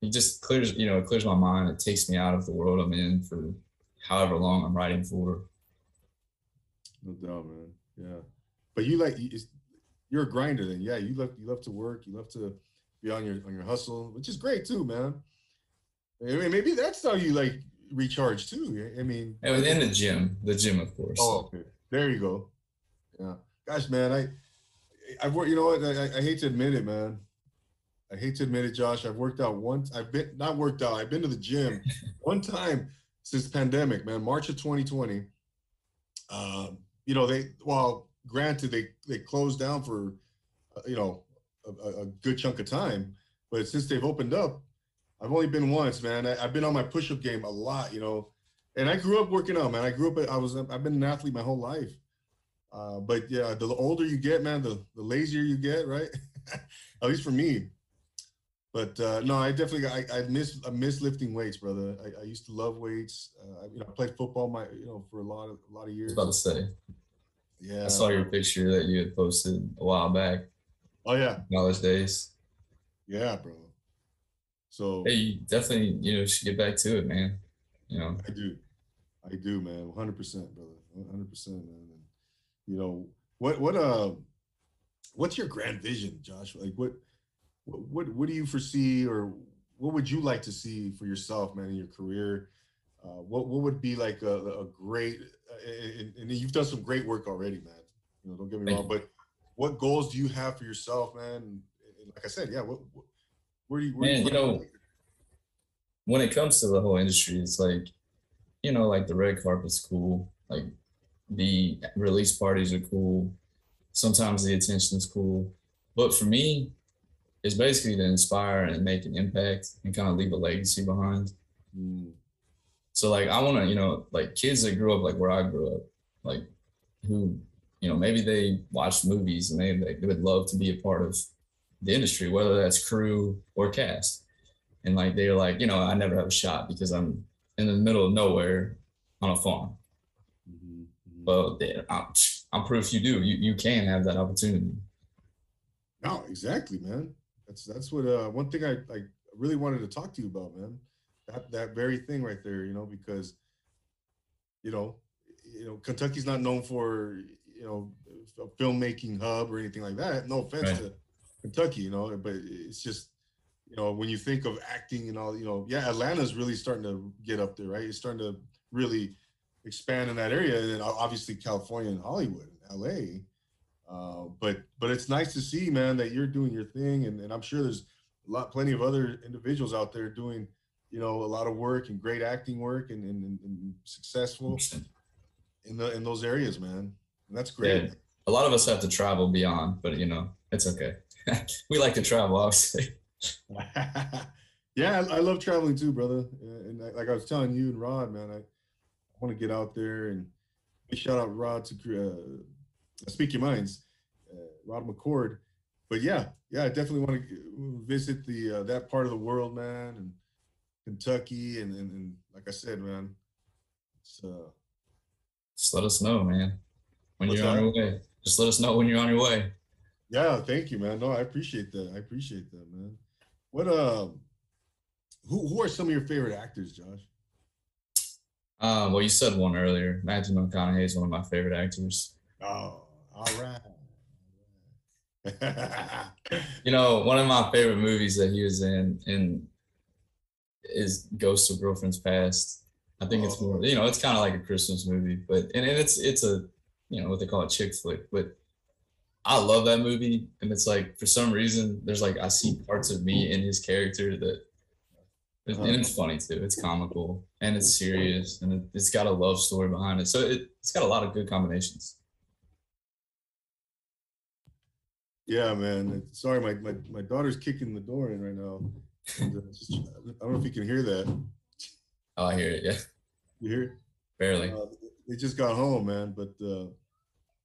Speaker 2: It just clears, you know, it clears my mind. It takes me out of the world I'm in for however long I'm writing for.
Speaker 1: No doubt, man. Yeah, but you like you're a grinder, then. Yeah, you love you love to work. You love to be on your on your hustle, which is great too, man. I mean, maybe that's how you like recharge too. I mean, and
Speaker 2: in the gym, the gym, of course. Oh, okay.
Speaker 1: There you go. Yeah. Gosh, man, I, I've worked, you know what? I, I hate to admit it, man. I hate to admit it, Josh. I've worked out once. I've been not worked out. I've been to the gym [LAUGHS] one time since pandemic, man, March of 2020. Um, you know, they, well, granted they, they closed down for, uh, you know, a, a, good chunk of time, but since they've opened up, I've only been once, man. I, have been on my push-up game a lot, you know, and I grew up working out, man. I grew up, I was, I've been an athlete my whole life. Uh, but yeah, the older you get, man, the, the lazier you get, right? [LAUGHS] At least for me. But uh, no, I definitely I, I miss I miss lifting weights, brother. I, I used to love weights. Uh, you know, I played football my you know for a lot of a lot of years.
Speaker 2: about to say. Yeah, I saw your picture that you had posted a while back.
Speaker 1: Oh yeah,
Speaker 2: college days.
Speaker 1: Yeah, bro.
Speaker 2: So hey, you definitely you know should get back to it, man. You know,
Speaker 1: I do, I do, man. One hundred percent, brother. One hundred percent, man you know, what what uh, what's your grand vision, Josh? Like what what what do you foresee, or what would you like to see for yourself, man, in your career? Uh, what what would be like a, a great and, and, you've done some great work already, man. You know, don't get me Thank wrong, you. but what goals do you have for yourself, man? And like I said, yeah, what, what where do you, where man, do you, you know,
Speaker 2: when it comes to the whole industry, it's like, you know, like the red carpet school, like the release parties are cool. Sometimes the attention is cool. But for me, it's basically to inspire and make an impact and kind of leave a legacy behind. Mm. So like I want to, you know, like kids that grew up like where I grew up, like who, you know, maybe they watched movies and they, they would love to be a part of the industry, whether that's crew or cast. And like they're like, you know, I never have a shot because I'm in the middle of nowhere on a farm. Well, I'm, I'm proof you do. You you can have that opportunity.
Speaker 1: No, exactly, man. That's that's what uh, one thing I I really wanted to talk to you about, man. That that very thing right there, you know, because you know, you know, Kentucky's not known for you know a filmmaking hub or anything like that. No offense right. to Kentucky, you know, but it's just you know when you think of acting and all, you know, yeah, Atlanta's really starting to get up there, right? It's starting to really expand in that area, and obviously California and Hollywood and LA. Uh, but but it's nice to see, man, that you're doing your thing, and, and I'm sure there's a lot, plenty of other individuals out there doing, you know, a lot of work and great acting work and and, and successful in the in those areas, man. And that's great. Yeah.
Speaker 2: A lot of us have to travel beyond, but you know, it's okay. [LAUGHS] we like to travel, obviously. [LAUGHS]
Speaker 1: [LAUGHS] yeah, I, I, love traveling too, brother. And I, like I was telling you and Rod, man, I want to get out there and big shout out Rod to uh, uh, Speak Your Minds, uh, Rod McCord. But yeah, yeah, I definitely want to visit the uh, that part of the world, man, and Kentucky, and and, and like I said, man, so
Speaker 2: uh, just let us know, man, when you're on your way. Just let us know when you're on your way.
Speaker 1: Yeah, thank you, man. No, I appreciate that. I appreciate that, man. What um, who who are some of your favorite actors, Josh?
Speaker 2: Um, well, you said one earlier. Matthew McConaughey is one of my favorite actors. Oh, all right. [LAUGHS] you know, one of my favorite movies that he was in in is Ghost of Girlfriend's Past. I think oh. it's more, you know, it's kind of like a Christmas movie, but and, and it's it's a, you know, what they call a chick flick. But I love that movie, and it's like for some reason there's like I see parts of me in his character that uh-huh. and it's funny too. It's comical and it's serious and it's got a love story behind it. So it, it's got a lot of good combinations.
Speaker 1: Yeah, man. Sorry, my, my, my daughter's kicking the door in right now. Uh, just, I don't know if you can hear that.
Speaker 2: Oh, I hear it. Yeah.
Speaker 1: You hear it?
Speaker 2: Barely. Uh,
Speaker 1: they just got home, man. But uh,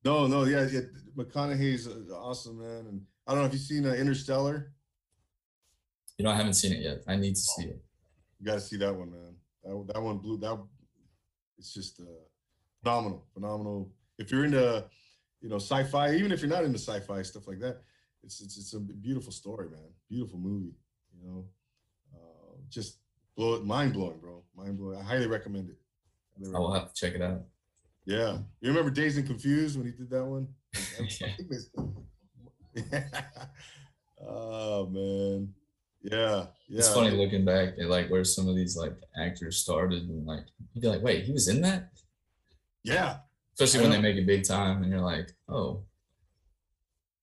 Speaker 1: no, no, yeah, yeah. McConaughey's uh, awesome, man. And I don't know if you've seen uh, Interstellar.
Speaker 2: You know, I haven't seen it yet. I need to see it.
Speaker 1: You got to see that one, man. That, that one blew. That it's just uh, phenomenal, phenomenal. If you're into, you know, sci-fi, even if you're not into sci-fi stuff like that, it's it's it's a beautiful story, man. Beautiful movie. You know, uh, just blow it, mind blowing, bro. Mind blowing. I highly recommend it.
Speaker 2: I'll have to check it out.
Speaker 1: Yeah, you remember Dazed and Confused when he did that one? yeah. [LAUGHS] [LAUGHS] oh man. Yeah, yeah. It's
Speaker 2: funny looking back at like where some of these like actors started, and like you'd be like, "Wait, he was in that?" Yeah. Especially when they make it big time, and you're like, "Oh."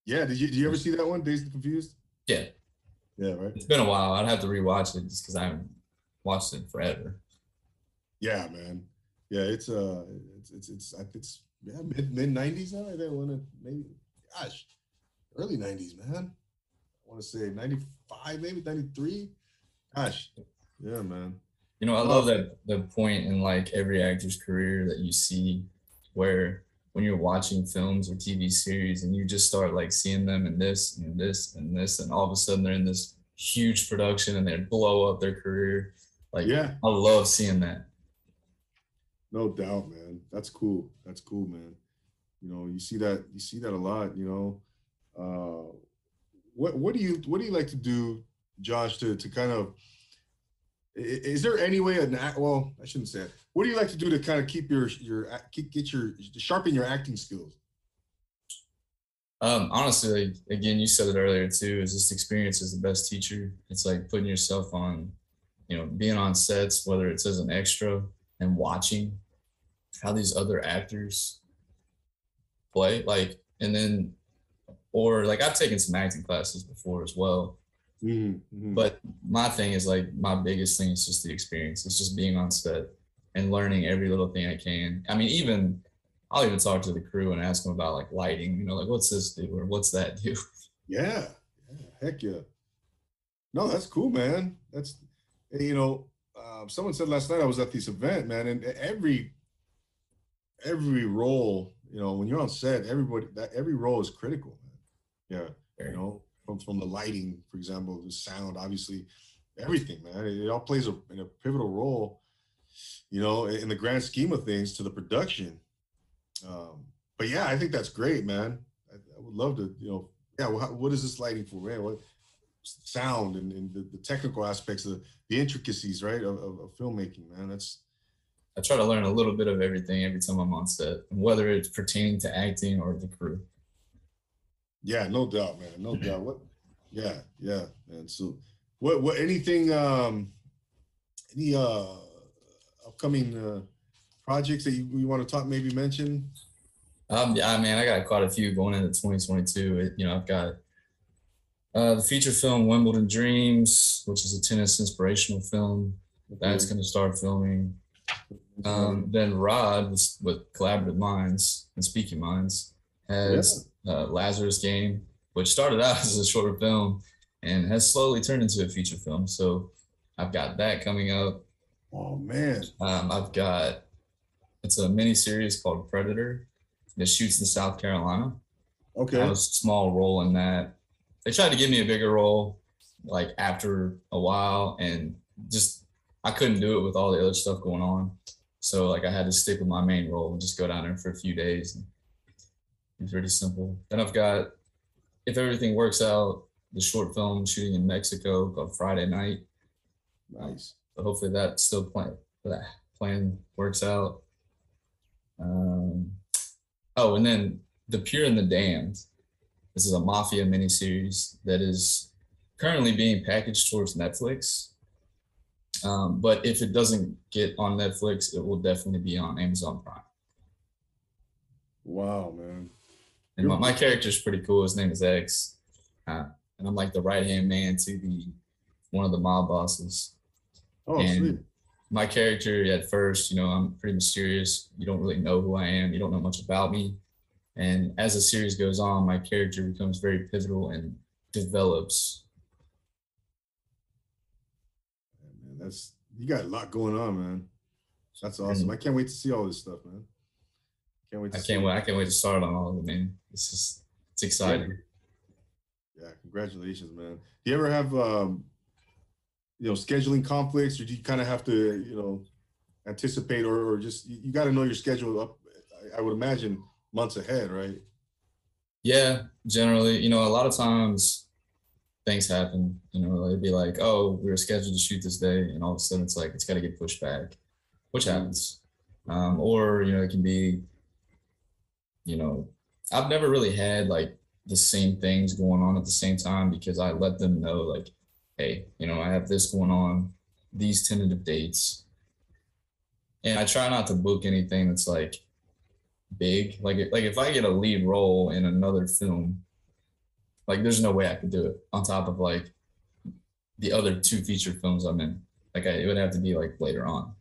Speaker 1: Yeah. Did you did you ever see that one, Days Confused? Yeah.
Speaker 2: Yeah. Right. It's been a while. I'd have to rewatch it just because I haven't watched it forever.
Speaker 1: Yeah, man. Yeah, it's uh, it's it's it's it's yeah, mid mid nineties I think one uh, maybe, gosh, early nineties, man want to say 95, maybe 93. Gosh, yeah, man.
Speaker 2: You know, I love uh, that the point in like every actor's career that you see where when you're watching films or TV series and you just start like seeing them in this and this and this, and all of a sudden they're in this huge production and they blow up their career. Like, yeah, I love seeing that.
Speaker 1: No doubt, man. That's cool. That's cool, man. You know, you see that, you see that a lot, you know. Uh, what what do you what do you like to do, Josh, to to kind of is there any way an well I shouldn't say it. What do you like to do to kind of keep your your get your sharpen your acting skills?
Speaker 2: Um, honestly, again, you said it earlier too. Is this experience is the best teacher? It's like putting yourself on, you know, being on sets, whether it's as an extra and watching how these other actors play, like, and then or like I've taken some acting classes before as well. Mm-hmm, mm-hmm. But my thing is like my biggest thing is just the experience. It's just being on set and learning every little thing I can. I mean, even I'll even talk to the crew and ask them about like lighting. You know, like what's this do or what's that
Speaker 1: do? [LAUGHS] Yeah, yeah heck yeah. No, that's cool, man. That's you know, uh, someone said last night I was at this event, man, and every every role, you know, when you're on set, everybody that every role is critical. Yeah. You know, from, from the lighting, for example, the sound, obviously, everything, man. It, it all plays a, a, pivotal role, you know, in, in, the grand scheme of things to the production. Um, but yeah, I think that's great, man. I, I would love to, you know, yeah, well, how, what is this lighting for, man? What sound and, and the, the, technical aspects of the intricacies, right, of, of, of filmmaking, man. That's
Speaker 2: I try to learn a little bit of everything every time I'm on set, whether it's pertaining to acting or the crew.
Speaker 1: Yeah, no doubt, man. No mm-hmm. doubt. What? Yeah, yeah, man. So, what? What? Anything? Um, any uh, upcoming uh, projects that you, you want to talk? Maybe mention.
Speaker 2: Um, yeah, man, I got quite a few going into 2022. It, you know, I've got uh, the feature film Wimbledon Dreams, which is a tennis inspirational film. That's going to start filming. Um, then Rod with, with Collaborative Minds and Speaking Minds has uh, Lazarus Game, which started [LAUGHS] out as a shorter film and has slowly turned into a feature film. So I've got that coming up.
Speaker 1: Oh man!
Speaker 2: Um, I've got it's a mini series called Predator that shoots in South Carolina. Okay. I have a small role in that. They tried to give me a bigger role, like after a while, and just I couldn't do it with all the other stuff going on. So like I had to stick with my main role and just go down there for a few days and it's pretty simple. Then I've got, if everything works out, the short film shooting in Mexico called Friday Night. Nice. So hopefully that still plan that plan works out. Um, oh, and then The Pure and the Damned. This is a mafia miniseries that is currently being packaged towards Netflix. Um, but if it doesn't get on Netflix, it will definitely be on Amazon Prime.
Speaker 1: Wow, man.
Speaker 2: And my, my is pretty cool. His name is X. Uh, and I'm like the right hand man to the one of the mob bosses. Oh, and sweet. My character at first, you know, I'm pretty mysterious. You don't really know who I am. You don't know much about me. And as the series goes on, my character becomes very pivotal and develops.
Speaker 1: Man, that's you got a lot going on, man. That's mm-hmm. awesome. I can't wait to see all this stuff, man.
Speaker 2: Can't wait. I can't wait. I can't wait to start on all of them, man. It's just it's exciting.
Speaker 1: Yeah. yeah congratulations, man. Do you ever have um, you know, scheduling conflicts, or do you kind of have to, you know, anticipate or, or just you, you got to know your schedule up? I, I would imagine months ahead, right?
Speaker 2: Yeah, generally, you know, a lot of times things happen. You know, it'd be like, oh, we were scheduled to shoot this day, and all of a sudden it's like it's got to get pushed back, which mm-hmm. happens. Um, or you know, it can be you know, I've never really had like the same things going on at the same time because I let them know, like, hey, you know, I have this going on, these tentative dates. And I try not to book anything that's like big. Like, like if I get a lead role in another film, like there's no way I could do it on top of like the other two feature films I'm in. Like I, it would have to be like later on.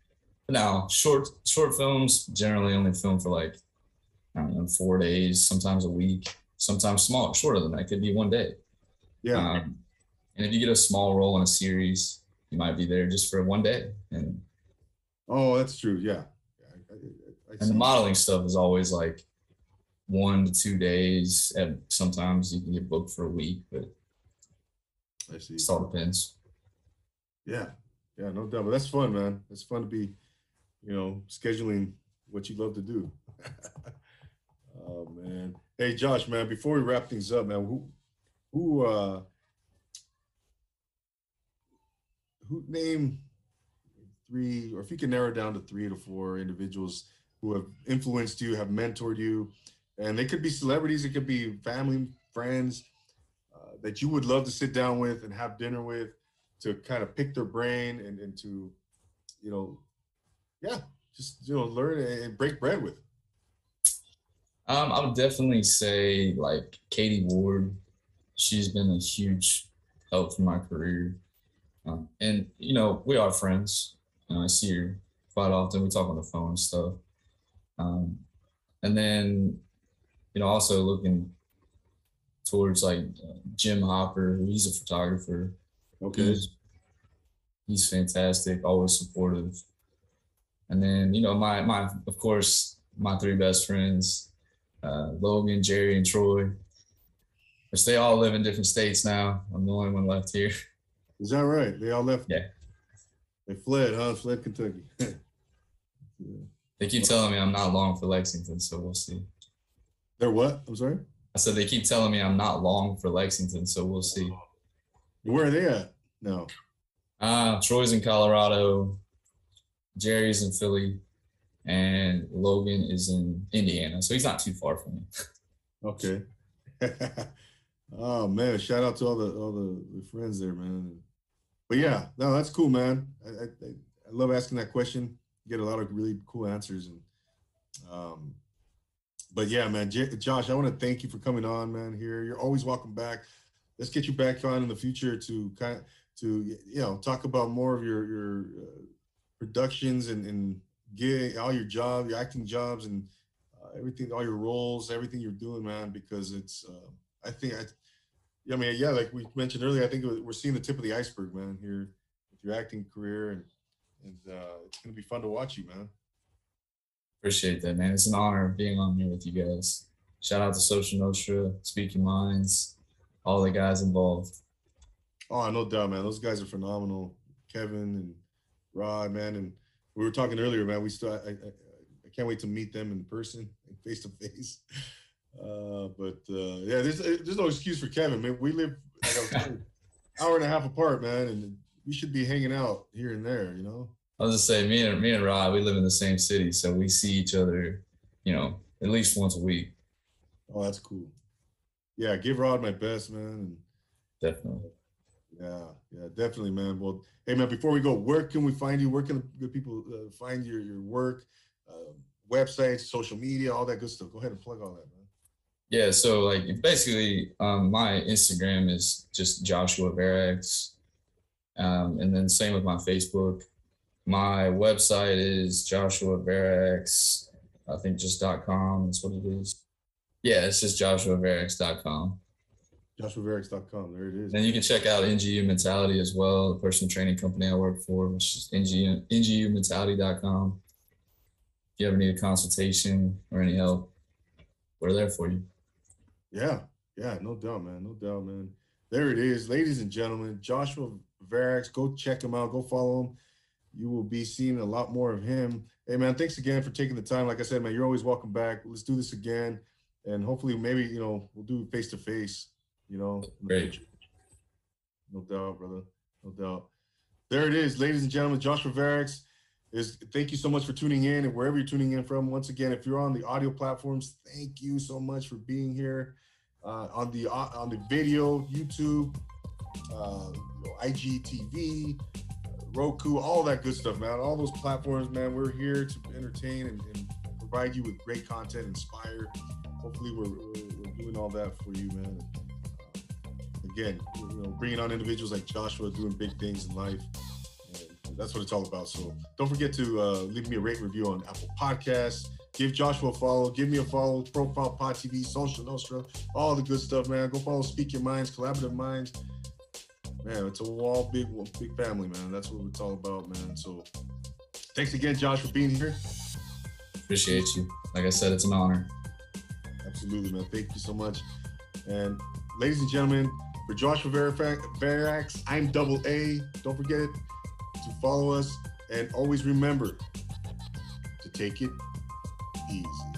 Speaker 2: But now short short films generally only film for like know, four days, sometimes a week, sometimes smaller, shorter than that. It could be one day. Yeah. Um, and if you get a small role in a series, you might be there just for one day. And
Speaker 1: oh, that's true. Yeah. I,
Speaker 2: I, I and the modeling stuff is always like one to two days. And sometimes you can get booked for a week, but I see. It all depends.
Speaker 1: Yeah. Yeah, no doubt. But that's fun, man. It's fun to be, you know, scheduling what you love to do. [LAUGHS] Oh man. Hey Josh, man, before we wrap things up, man, who who uh who name three or if you can narrow down to three to four individuals who have influenced you, have mentored you, and they could be celebrities, it could be family, friends uh, that you would love to sit down with and have dinner with to kind of pick their brain and, and to, you know, yeah, just, you know, learn and break bread with.
Speaker 2: Um, I would definitely say like Katie Ward. She's been a huge help for my career. Um, and, you know, we are friends. You know, I see her quite often. We talk on the phone and stuff. Um, and then, you know, also looking towards like uh, Jim Hopper, he's a photographer. Okay. He's, he's fantastic, always supportive. And then, you know, my, my, of course, my three best friends, uh, Logan, Jerry, and Troy, which they all live in different states now. I'm the only one left here.
Speaker 1: Is that right? They all left. Yeah. They fled, huh? Fled Kentucky.
Speaker 2: yeah. [LAUGHS] They keep telling me I'm not long for Lexington, so we'll see.
Speaker 1: They're what? I'm sorry.
Speaker 2: I said they keep telling me I'm not long for Lexington, so we'll see.
Speaker 1: Where are they at? No.
Speaker 2: Uh, Troy's in Colorado. Jerry's in Philly and Logan is in Indiana, so he's not too far from me. okay.
Speaker 1: [LAUGHS] oh man, shout out to all the all the, friends there, man. But yeah, no, that's cool, man. I, I, I love asking that question. You get a lot of really cool answers, and um, but yeah, man, J- Josh, I want to thank you for coming on, man. Here, you're always welcome back. Let's get you back on in the future to kind of to you know talk about more of your your uh, productions and and gig, all your job, your acting jobs, and uh, everything, all your roles, everything you're doing, man, because it's. Uh, I think I. I mean, yeah, like we mentioned earlier, I think we're seeing the tip of the iceberg, man. Here with your acting career, and and uh, it's gonna be fun to watch you, man.
Speaker 2: Appreciate that, man. It's an honor being on here with you guys. Shout out to Social Nostra, Speaking Minds, all the guys involved.
Speaker 1: Oh, no doubt, man. Those guys are phenomenal. Kevin and Rod, man, and we were talking earlier, man. We still, I, I, I can't wait to meet them in person, face to face. But uh, yeah, there's there's no excuse for Kevin, man. We live like [LAUGHS] hour and a half apart, man, and we should be hanging out here and there, you know.
Speaker 2: I was just say, me and me and Rod, we live in the same city, so we see each other, you know, at least once a week.
Speaker 1: Oh, that's cool. Yeah, give Rod my best, man.
Speaker 2: Definitely.
Speaker 1: Yeah, yeah, definitely, man. Well, hey, man, before we go, where can we find you? Where can good people uh, find your your work, uh, websites, social media, all that good stuff? Go ahead and plug all that, man.
Speaker 2: Yeah, so like basically, um, my Instagram is just Joshua Varex, um, and then same with my Facebook. My website is Joshua Varex, I think just .com is what it is. Yeah, it's just joshuavarex.com.
Speaker 1: JoshuaVerix.com. There it is.
Speaker 2: And you can check out NGU Mentality as well, the personal training company I work for, which is NGU, Mentality.com. If you ever need a consultation or any help, we're there for you.
Speaker 1: Yeah. Yeah. No doubt, man. No doubt, man. There it is. Ladies and gentlemen, Joshua Varex. Go check him out. Go follow him. You will be seeing a lot more of him. Hey, man, thanks again for taking the time. Like I said, man, you're always welcome back. Let's do this again. And hopefully, maybe, you know, we'll do face to face you know. Great. No doubt, brother. No doubt. There it is, ladies and gentlemen. Joshua Verix is thank you so much for tuning in and wherever you're tuning in from. Once again, if you're on the audio platforms, thank you so much for being here. Uh, on the uh, on the video, YouTube, uh, you know, IGTV, uh, Roku, all that good stuff, man. All those platforms, man. We're here to entertain and, and provide you with great content, inspire. Hopefully, we're, we're, we're doing all that for you, man again, you know, bringing on individuals like Joshua doing big things in life. And that's what it's all about. So don't forget to uh, leave me a rate review on Apple Podcasts. Give Joshua a follow. Give me a follow. Profile Pod TV, Social Nostra, all the good stuff, man. Go follow Speak Your Minds, Collaborative Minds. Man, it's a wall, big, big family, man. That's what it's all about, man. So thanks again, Josh, for being here.
Speaker 2: Appreciate you. Like I said, it's an honor.
Speaker 1: Absolutely, man. Thank you so much. And ladies and gentlemen, for Joshua Verifax, I'm Double A. Don't forget it to follow us and always remember to take it easy.